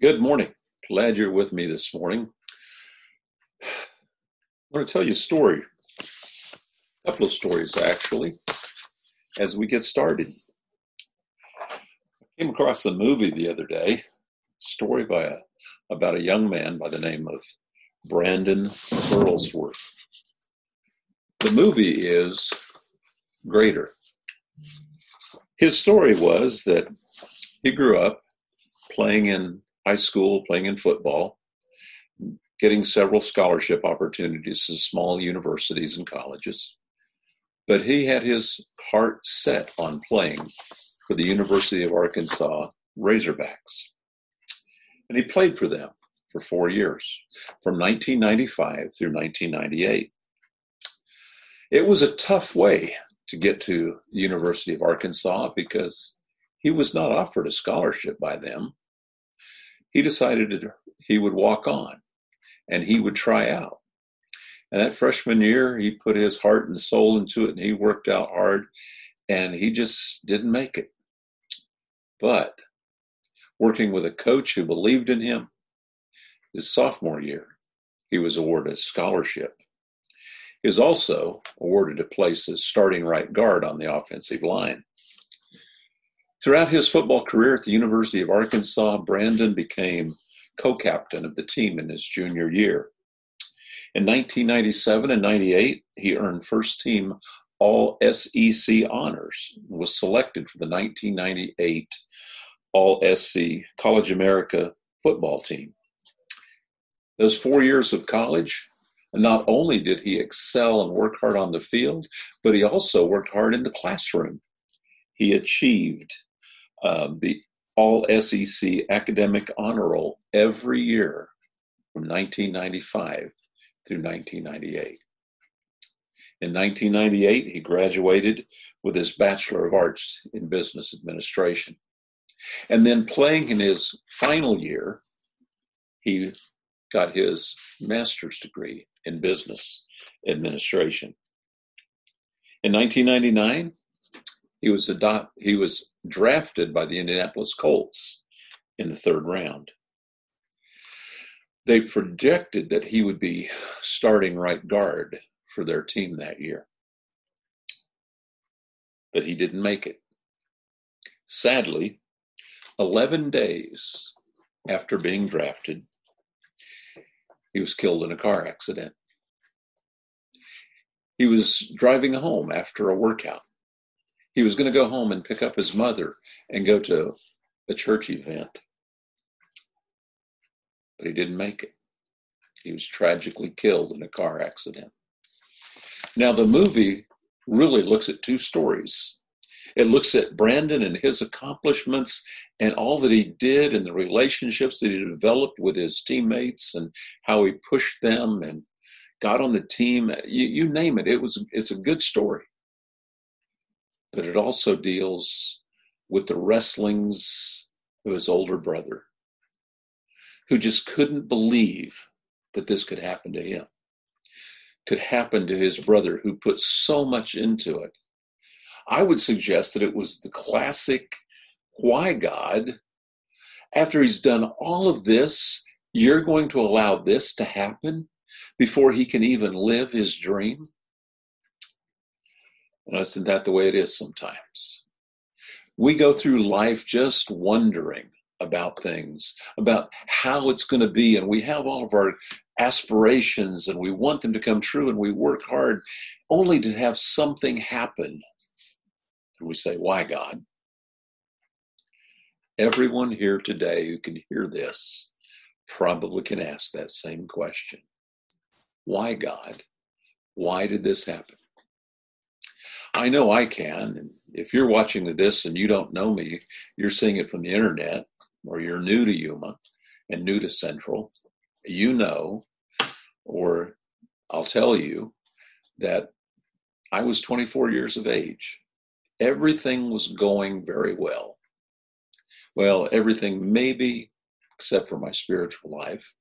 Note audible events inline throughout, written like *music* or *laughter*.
Good morning. Glad you're with me this morning. *sighs* I want to tell you a story, a couple of stories actually, as we get started. I came across a movie the other day, a story by a, about a young man by the name of Brandon Burlsworth. The movie is Greater. His story was that he grew up playing in high school, playing in football, getting several scholarship opportunities to small universities and colleges. But he had his heart set on playing for the University of Arkansas Razorbacks. And he played for them for four years, from 1995 through 1998. It was a tough way to get to the University of Arkansas because he was not offered a scholarship by them he decided that he would walk on and he would try out. And that freshman year, he put his heart and soul into it and he worked out hard and he just didn't make it. But working with a coach who believed in him, his sophomore year, he was awarded a scholarship. He was also awarded a place as starting right guard on the offensive line. Throughout his football career at the University of Arkansas, Brandon became co captain of the team in his junior year. In 1997 and 98, he earned first team All SEC honors and was selected for the 1998 All SC College America football team. Those four years of college, not only did he excel and work hard on the field, but he also worked hard in the classroom. He achieved um, the All SEC Academic Honor Roll every year from 1995 through 1998. In 1998, he graduated with his Bachelor of Arts in Business Administration. And then, playing in his final year, he got his master's degree in business administration. In 1999, he was adopt, he was drafted by the Indianapolis Colts in the third round. They projected that he would be starting right guard for their team that year. But he didn't make it. Sadly, 11 days after being drafted, he was killed in a car accident. He was driving home after a workout he was going to go home and pick up his mother and go to a church event. But he didn't make it. He was tragically killed in a car accident. Now, the movie really looks at two stories. It looks at Brandon and his accomplishments and all that he did and the relationships that he developed with his teammates and how he pushed them and got on the team. You, you name it. It was it's a good story but it also deals with the wrestlings of his older brother, who just couldn't believe that this could happen to him, could happen to his brother who put so much into it. I would suggest that it was the classic why God, after he's done all of this, you're going to allow this to happen before he can even live his dream? And isn't that the way it is sometimes? We go through life just wondering about things, about how it's going to be, and we have all of our aspirations and we want them to come true, and we work hard only to have something happen. And we say, Why, God? Everyone here today who can hear this probably can ask that same question Why, God? Why did this happen? I know I can. If you're watching this and you don't know me, you're seeing it from the internet, or you're new to Yuma and new to Central, you know, or I'll tell you that I was 24 years of age. Everything was going very well. Well, everything maybe except for my spiritual life.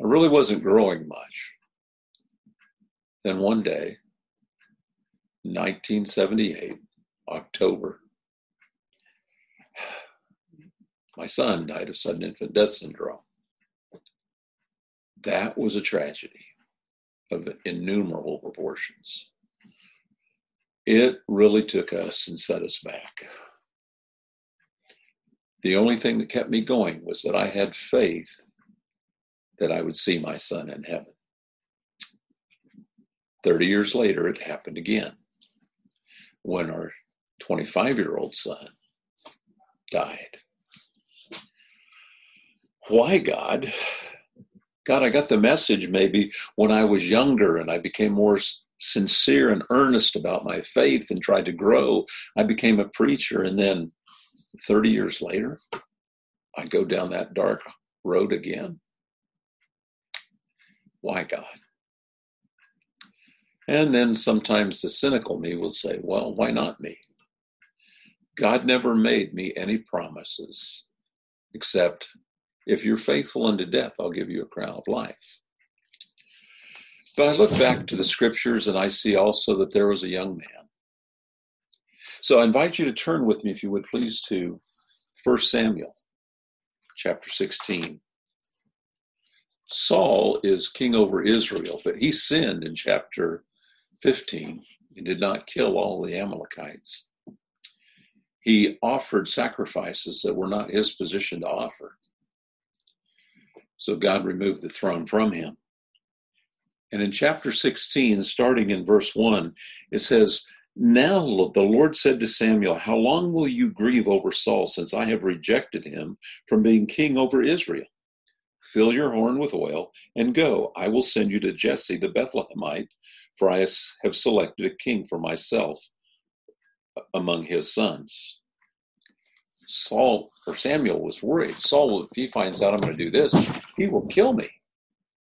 I really wasn't growing much. Then one day, 1978, October. my son died of sudden infant death syndrome. That was a tragedy of innumerable proportions. It really took us and set us back. The only thing that kept me going was that I had faith that I would see my son in heaven. 30 years later, it happened again when our 25 year old son died. Why, God? God, I got the message maybe when I was younger and I became more sincere and earnest about my faith and tried to grow. I became a preacher. And then 30 years later, I go down that dark road again. Why, God? And then sometimes the cynical me will say, well, why not me? God never made me any promises except if you're faithful unto death, I'll give you a crown of life. But I look back to the scriptures and I see also that there was a young man. So I invite you to turn with me, if you would please, to 1 Samuel chapter 16. Saul is king over Israel, but he sinned in chapter 15 and did not kill all the Amalekites. He offered sacrifices that were not his position to offer. So God removed the throne from him. And in chapter 16, starting in verse 1, it says, Now the Lord said to Samuel, How long will you grieve over Saul, since I have rejected him from being king over Israel? Fill your horn with oil and go. I will send you to Jesse the Bethlehemite, for I have selected a king for myself among his sons. Saul or Samuel was worried. Saul, if he finds out I'm going to do this, he will kill me. He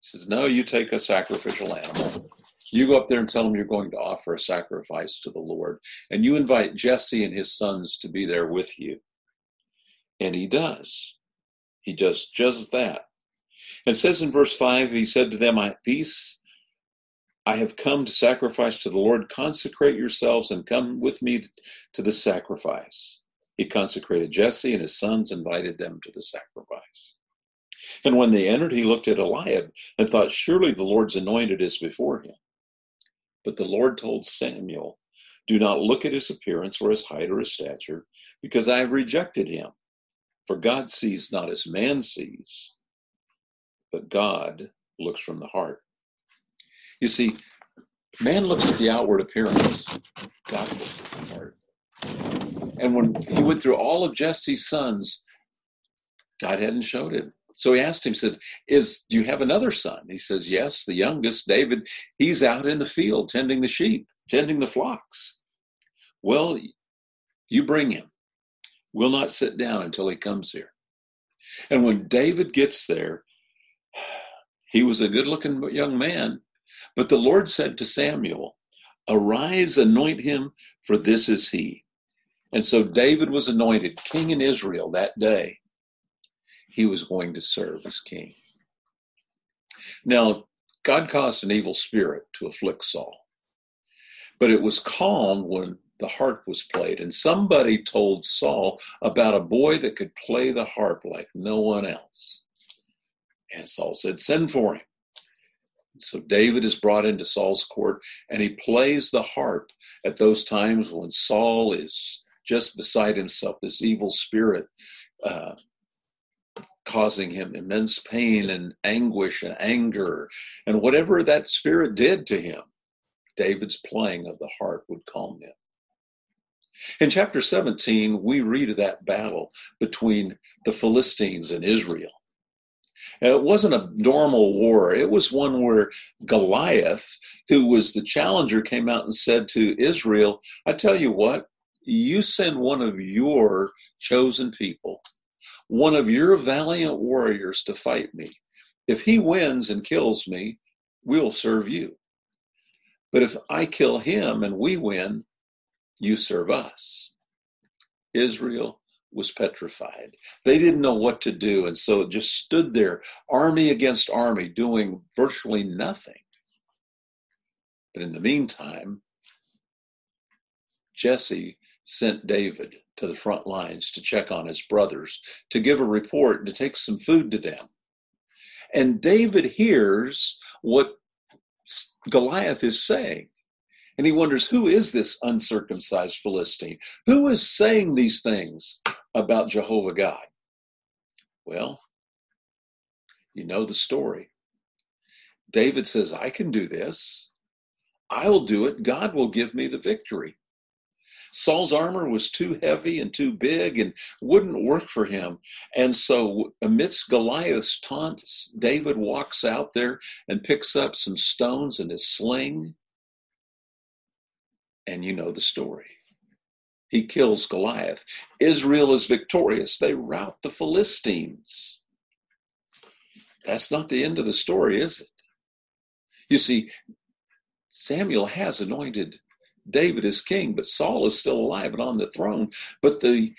says, No, you take a sacrificial animal. You go up there and tell him you're going to offer a sacrifice to the Lord. And you invite Jesse and his sons to be there with you. And he does. He does just that. It says in verse 5, he said to them, I peace. I have come to sacrifice to the Lord. Consecrate yourselves and come with me to the sacrifice. He consecrated Jesse and his sons, invited them to the sacrifice. And when they entered, he looked at Eliab and thought, Surely the Lord's anointed is before him. But the Lord told Samuel, Do not look at his appearance or his height or his stature, because I have rejected him. For God sees not as man sees, but God looks from the heart. You see, man looks at the outward appearance, God looks at the heart. And when he went through all of Jesse's sons, God hadn't showed him. So he asked him, said, Is do you have another son? He says, Yes, the youngest, David, he's out in the field tending the sheep, tending the flocks. Well, you bring him. We'll not sit down until he comes here. And when David gets there, *sighs* he was a good looking young man. But the Lord said to Samuel, Arise, anoint him, for this is he. And so David was anointed king in Israel that day. He was going to serve as king. Now, God caused an evil spirit to afflict Saul, but it was calm when the harp was played. And somebody told Saul about a boy that could play the harp like no one else. And Saul said, Send for him. So David is brought into Saul's court and he plays the harp at those times when Saul is just beside himself, this evil spirit uh, causing him immense pain and anguish and anger. And whatever that spirit did to him, David's playing of the harp would calm him. In chapter 17, we read of that battle between the Philistines and Israel. It wasn't a normal war. It was one where Goliath, who was the challenger, came out and said to Israel, I tell you what, you send one of your chosen people, one of your valiant warriors to fight me. If he wins and kills me, we'll serve you. But if I kill him and we win, you serve us. Israel was petrified. They didn't know what to do, and so it just stood there, army against army, doing virtually nothing. But in the meantime, Jesse sent David to the front lines to check on his brothers, to give a report, to take some food to them. And David hears what Goliath is saying. And he wonders, who is this uncircumcised Philistine? Who is saying these things about Jehovah God? Well, you know the story. David says, I can do this. I'll do it. God will give me the victory. Saul's armor was too heavy and too big and wouldn't work for him. And so, amidst Goliath's taunts, David walks out there and picks up some stones and his sling. And you know the story. He kills Goliath. Israel is victorious. They rout the Philistines. That's not the end of the story, is it? You see, Samuel has anointed David is king, but Saul is still alive and on the throne. But the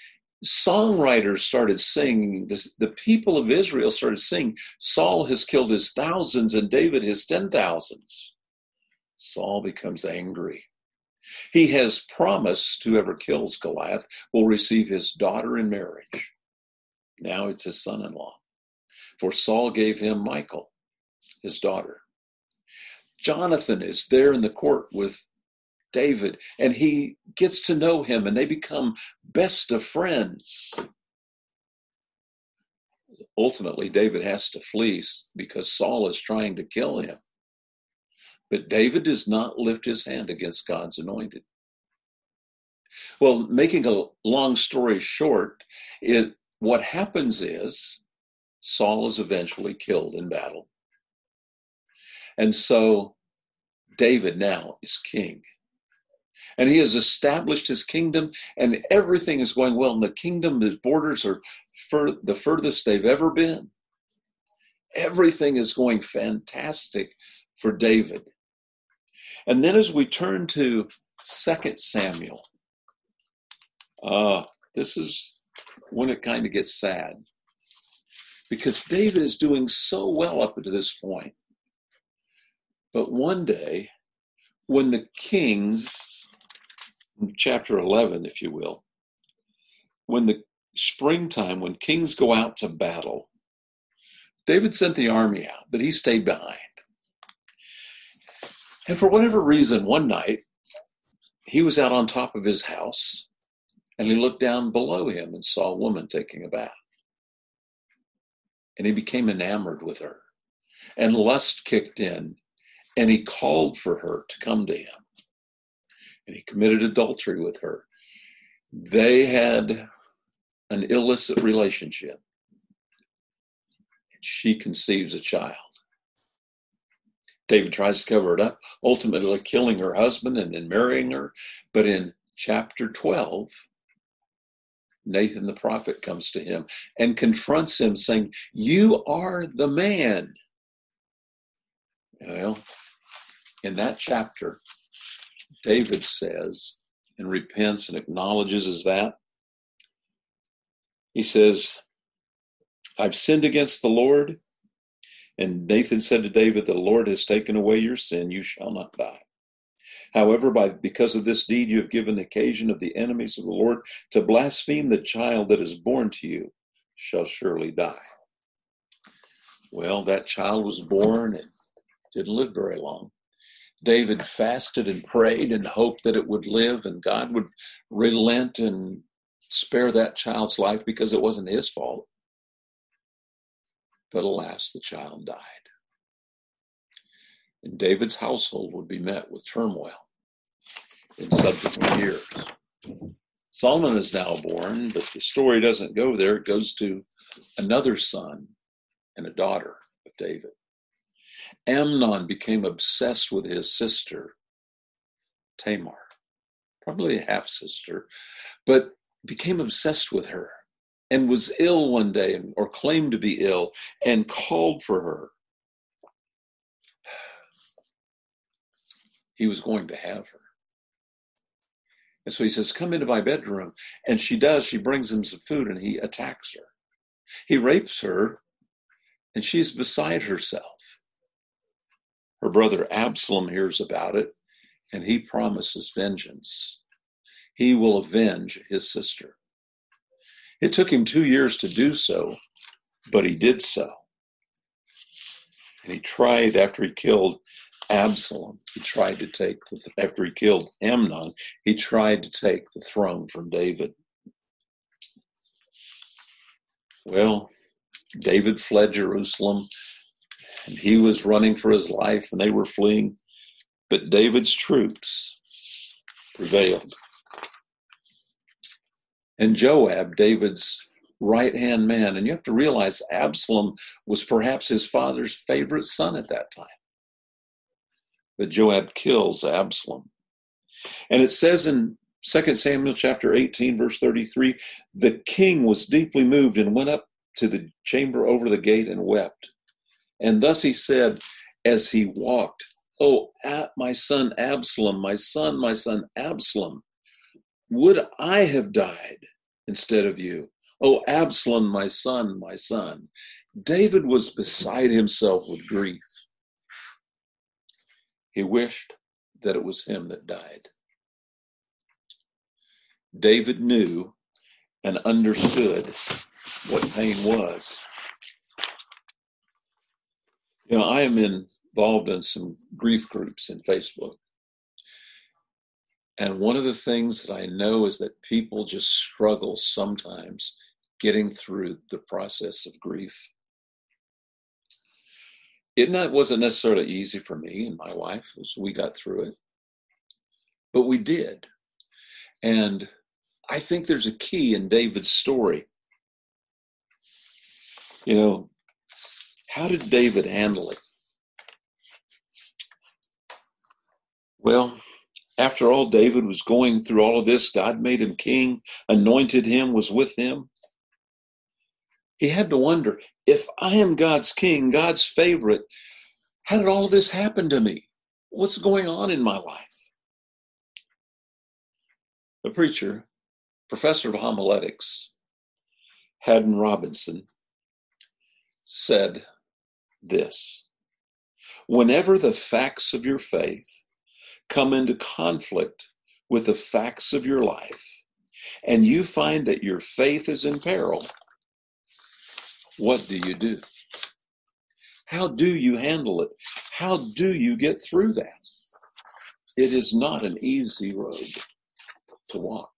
songwriters started singing, the, the people of Israel started singing, Saul has killed his thousands and David his ten thousands. Saul becomes angry. He has promised whoever kills Goliath will receive his daughter in marriage. Now it's his son in law. For Saul gave him Michal, his daughter. Jonathan is there in the court with David, and he gets to know him, and they become best of friends. Ultimately, David has to flee because Saul is trying to kill him. But David does not lift his hand against God's anointed. Well, making a long story short, it, what happens is Saul is eventually killed in battle. And so David now is king and he has established his kingdom and everything is going well and the kingdom his borders are fur- the furthest they've ever been everything is going fantastic for david and then as we turn to second samuel uh, this is when it kind of gets sad because david is doing so well up to this point but one day when the kings chapter 11, if you will, when the springtime, when kings go out to battle, David sent the army out, but he stayed behind. And for whatever reason, one night, he was out on top of his house and he looked down below him and saw a woman taking a bath. And he became enamored with her. And lust kicked in and he called for her to come to him and he committed adultery with her. They had an illicit relationship. She conceives a child. David tries to cover it up, ultimately killing her husband and then marrying her. But in chapter 12, Nathan the prophet comes to him and confronts him, saying, You are the man. Well, in that chapter, David says and repents and acknowledges as that. He says, I've sinned against the Lord. And Nathan said to David, The Lord has taken away your sin, you shall not die. However, by because of this deed you have given occasion of the enemies of the Lord to blaspheme the child that is born to you shall surely die. Well, that child was born and didn't live very long. David fasted and prayed and hoped that it would live and God would relent and spare that child's life because it wasn't his fault. But alas, the child died. And David's household would be met with turmoil in subsequent years. Solomon is now born, but the story doesn't go there. It goes to another son and a daughter of David. Amnon became obsessed with his sister, Tamar, probably a half sister, but became obsessed with her and was ill one day or claimed to be ill and called for her. He was going to have her. And so he says, Come into my bedroom. And she does. She brings him some food and he attacks her. He rapes her and she's beside herself. Her brother Absalom hears about it and he promises vengeance. He will avenge his sister. It took him two years to do so, but he did so. And he tried after he killed Absalom, he tried to take, after he killed Amnon, he tried to take the throne from David. Well, David fled Jerusalem and he was running for his life and they were fleeing, but David's troops prevailed. And Joab, David's right hand man, and you have to realize Absalom was perhaps his father's favorite son at that time. But Joab kills Absalom. And it says in 2 Samuel chapter 18, verse 33, the king was deeply moved and went up to the chamber over the gate and wept. And thus he said, as he walked, Oh, my son Absalom, my son, my son Absalom, would I have died instead of you? Oh, Absalom, my son, my son. David was beside himself with grief. He wished that it was him that died. David knew and understood what pain was. You know, I am involved in some grief groups in Facebook. And one of the things that I know is that people just struggle sometimes getting through the process of grief. It not, wasn't necessarily easy for me and my wife as we got through it, but we did. And I think there's a key in David's story you know, how did David handle it? Well, after all, David was going through all of this. God made him king, anointed him, was with him. He had to wonder if I am God's king, God's favorite, how did all of this happen to me? What's going on in my life? The preacher, professor of homiletics, Haddon Robinson, said this Whenever the facts of your faith come into conflict with the facts of your life, and you find that your faith is in peril, what do you do? How do you handle it? How do you get through that? It is not an easy road to walk.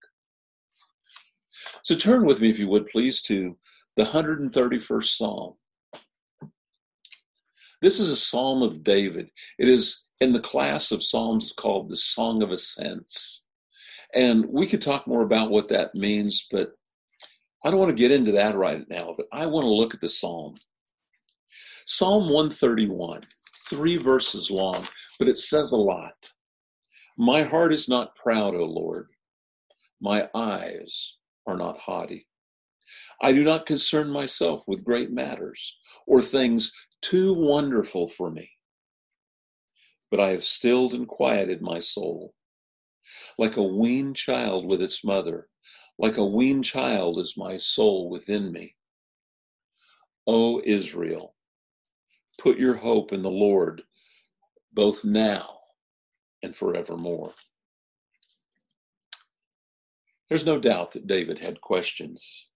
So turn with me, if you would please, to the 131st Psalm. This is a psalm of David. It is in the class of psalms called the Song of Ascents. And we could talk more about what that means, but I don't want to get into that right now, but I want to look at the psalm. Psalm 131, three verses long, but it says a lot. My heart is not proud, O Lord. My eyes are not haughty. I do not concern myself with great matters or things too wonderful for me. But I have stilled and quieted my soul. Like a weaned child with its mother, like a weaned child is my soul within me. O Israel, put your hope in the Lord, both now and forevermore. There's no doubt that David had questions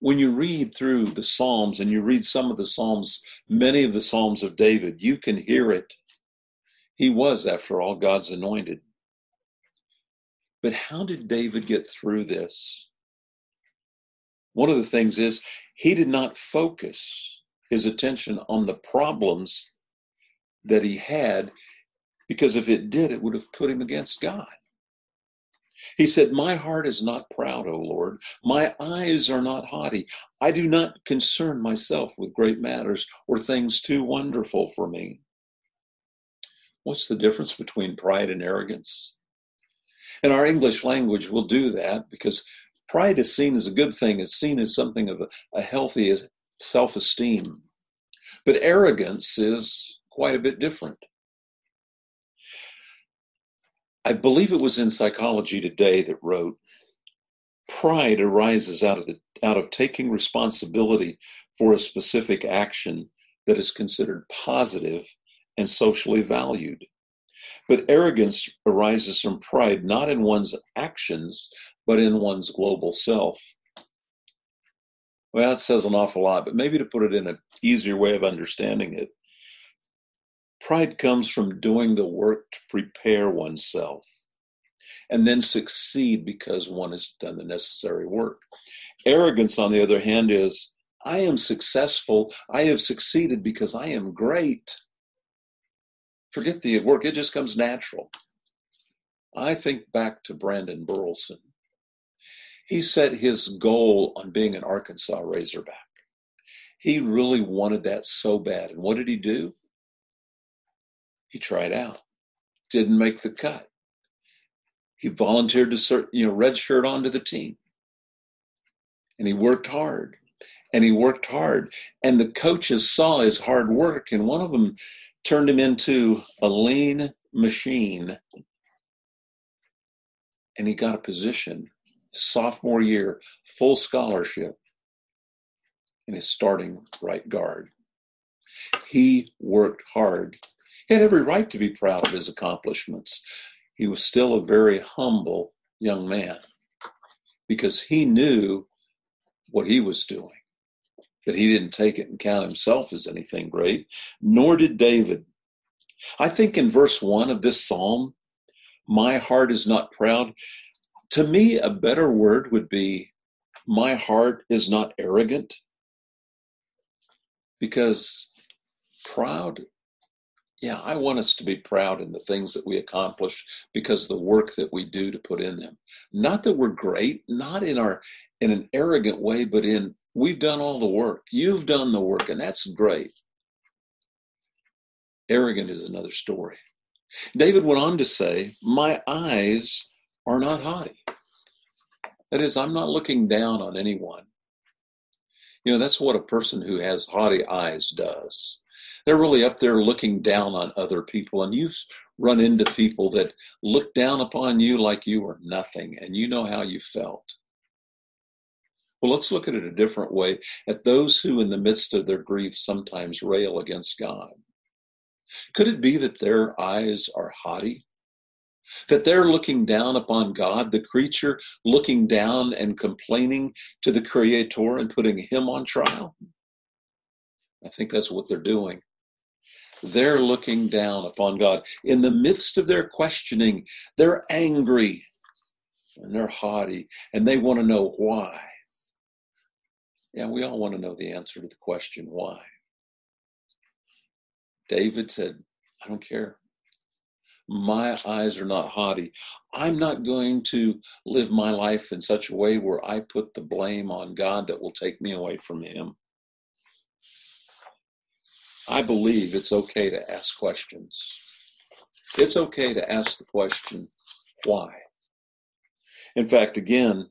when you read through the Psalms and you read some of the Psalms, many of the Psalms of David, you can hear it. He was, after all, God's anointed. But how did David get through this? One of the things is he did not focus his attention on the problems that he had, because if it did, it would have put him against God. He said, My heart is not proud, O Lord. My eyes are not haughty. I do not concern myself with great matters or things too wonderful for me. What's the difference between pride and arrogance? In our English language, we'll do that because pride is seen as a good thing, it's seen as something of a, a healthy self esteem. But arrogance is quite a bit different. I believe it was in Psychology Today that wrote, pride arises out of the, out of taking responsibility for a specific action that is considered positive and socially valued. But arrogance arises from pride not in one's actions, but in one's global self. Well, that says an awful lot, but maybe to put it in an easier way of understanding it, pride comes from doing the work to prepare oneself and then succeed because one has done the necessary work. Arrogance, on the other hand, is I am successful. I have succeeded because I am great. Forget the work, it just comes natural. I think back to Brandon Burlsworth. He set his goal on being an Arkansas Razorback. He really wanted that so bad. And what did he do? He tried out, didn't make the cut. He volunteered to, serve, you know, red shirt onto the team. And he worked hard and he worked hard. And the coaches saw his hard work, and one of them turned him into a lean machine. And he got a position sophomore year, full scholarship, and his starting right guard. He worked hard. He had every right to be proud of his accomplishments. He was still a very humble young man because he knew what he was doing that he didn't take it and count himself as anything great, nor did David. I think in verse 1 of this psalm, my heart is not proud. To me, a better word would be, my heart is not arrogant. Because proud, yeah, I want us to be proud in the things that we accomplish because the work that we do to put in them. Not that we're great, not in our in an arrogant way, but in We've done all the work. You've done the work, and that's great. Arrogant is another story. David went on to say, My eyes are not haughty. That is, I'm not looking down on anyone. You know, that's what a person who has haughty eyes does. They're really up there looking down on other people, and you've run into people that look down upon you like you are nothing, and you know how you felt. Well, let's look at it a different way at those who, in the midst of their grief, sometimes rail against God. Could it be that their eyes are haughty? That they're looking down upon God, the creature, looking down and complaining to the Creator and putting Him on trial? I think that's what they're doing. They're looking down upon God. In the midst of their questioning, they're angry and they're haughty and they want to know why. Yeah, we all want to know the answer to the question why. David said, I don't care. My eyes are not haughty. I'm not going to live my life in such a way where I put the blame on God that will take me away from Him. I believe it's okay to ask questions. It's okay to ask the question, why? In fact, again,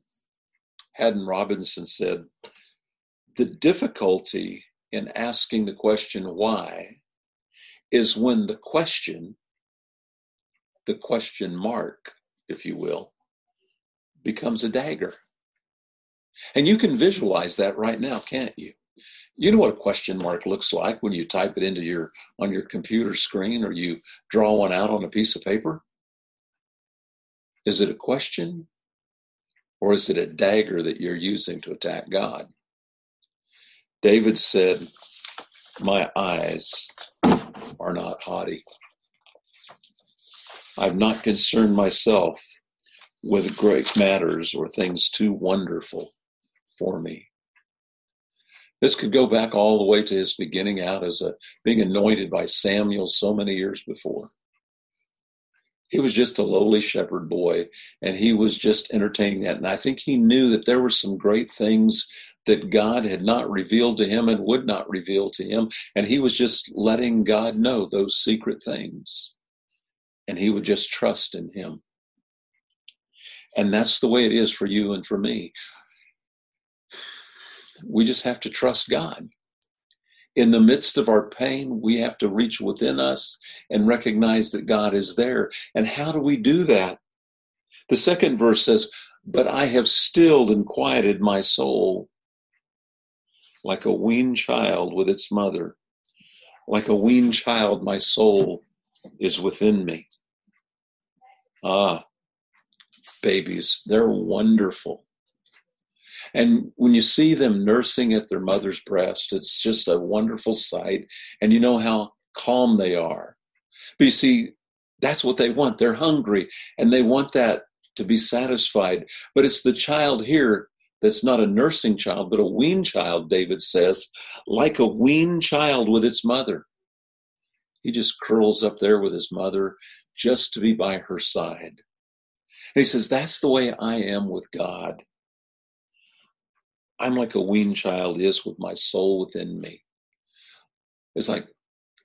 Haddon Robinson said, the difficulty in asking the question why is when the question, the question mark, if you will, becomes a dagger. And you can visualize that right now, can't you? You know what a question mark looks like when you type it into your on your computer screen or you draw one out on a piece of paper? Is it a question or is it a dagger that you're using to attack God? David said, My eyes are not haughty. I've not concerned myself with great matters or things too wonderful for me. This could go back all the way to his beginning out as a being anointed by Samuel so many years before. He was just a lowly shepherd boy, and he was just entertaining that. And I think he knew that there were some great things that God had not revealed to him and would not reveal to him. And he was just letting God know those secret things. And he would just trust in him. And that's the way it is for you and for me. We just have to trust God. In the midst of our pain, we have to reach within us and recognize that God is there. And how do we do that? The second verse says, But I have stilled and quieted my soul like a weaned child with its mother. Like a weaned child, my soul is within me. Ah, babies, they're wonderful. And when you see them nursing at their mother's breast, it's just a wonderful sight. And you know how calm they are. But you see, that's what they want. They're hungry and they want that to be satisfied. But it's the child here that's not a nursing child, but a wean child, David says, like a wean child with its mother. He just curls up there with his mother just to be by her side. And he says, That's the way I am with God. I'm like a wean child is with my soul within me. It's like,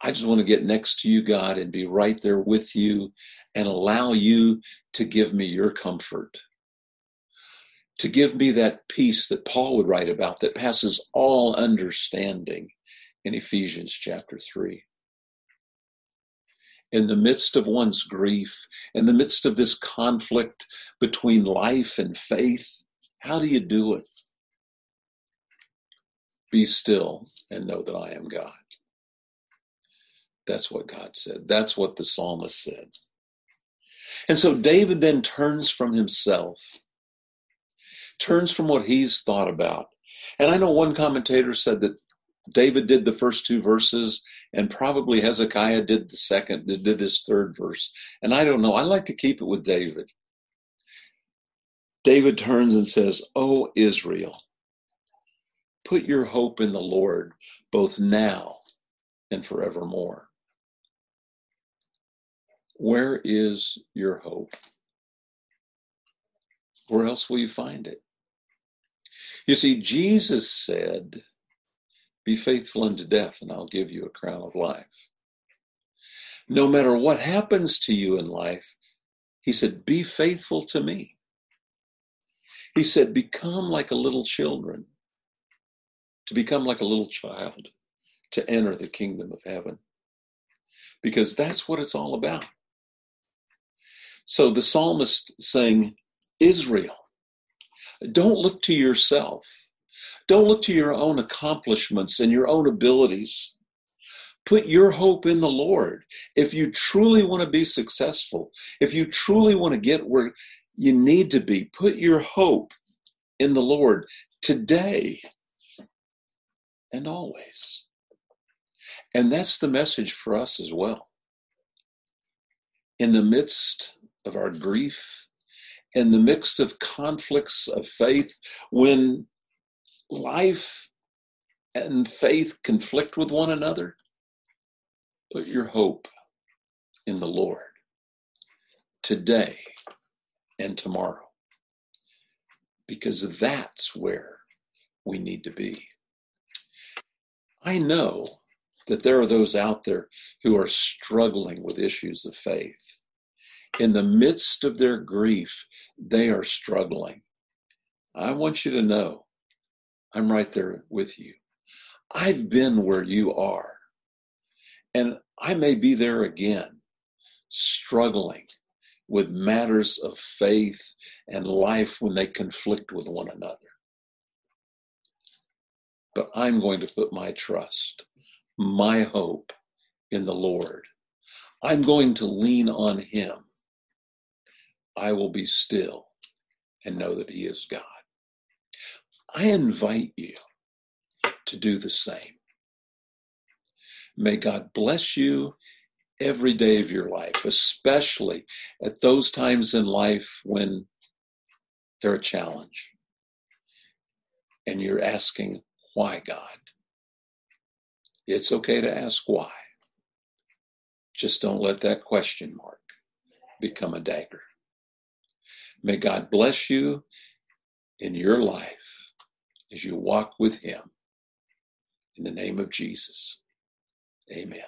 I just want to get next to you, God, and be right there with you and allow you to give me your comfort, to give me that peace that Paul would write about that passes all understanding in Ephesians chapter 3. In the midst of one's grief, in the midst of this conflict between life and faith, how do you do it? Be still and know that I am God. That's what God said. That's what the psalmist said. And so David then turns from himself, turns from what he's thought about. And I know one commentator said that David did the first two verses, and probably Hezekiah did the second, did this third verse. And I don't know. I like to keep it with David. David turns and says, Oh, Israel, Put your hope in the Lord, both now and forevermore. Where is your hope? Where else will you find it? You see, Jesus said, Be faithful unto death, and I'll give you a crown of life. No matter what happens to you in life, he said, Be faithful to me. He said, Become like a little children to become like a little child, to enter the kingdom of heaven. Because that's what it's all about. So the psalmist saying, Israel, don't look to yourself. Don't look to your own accomplishments and your own abilities. Put your hope in the Lord. If you truly want to be successful, if you truly want to get where you need to be, put your hope in the Lord today and always. And that's the message for us as well. In the midst of our grief, in the midst of conflicts of faith, when life and faith conflict with one another, put your hope in the Lord today and tomorrow, because that's where we need to be. I know that there are those out there who are struggling with issues of faith. In the midst of their grief, they are struggling. I want you to know I'm right there with you. I've been where you are, and I may be there again, struggling with matters of faith and life when they conflict with one another but I'm going to put my trust, my hope in the Lord. I'm going to lean on Him. I will be still and know that He is God. I invite you to do the same. May God bless you every day of your life, especially at those times in life when they're a challenge and you're asking, why, God? It's okay to ask why. Just don't let that question mark become a dagger. May God bless you in your life as you walk with Him. In the name of Jesus, amen.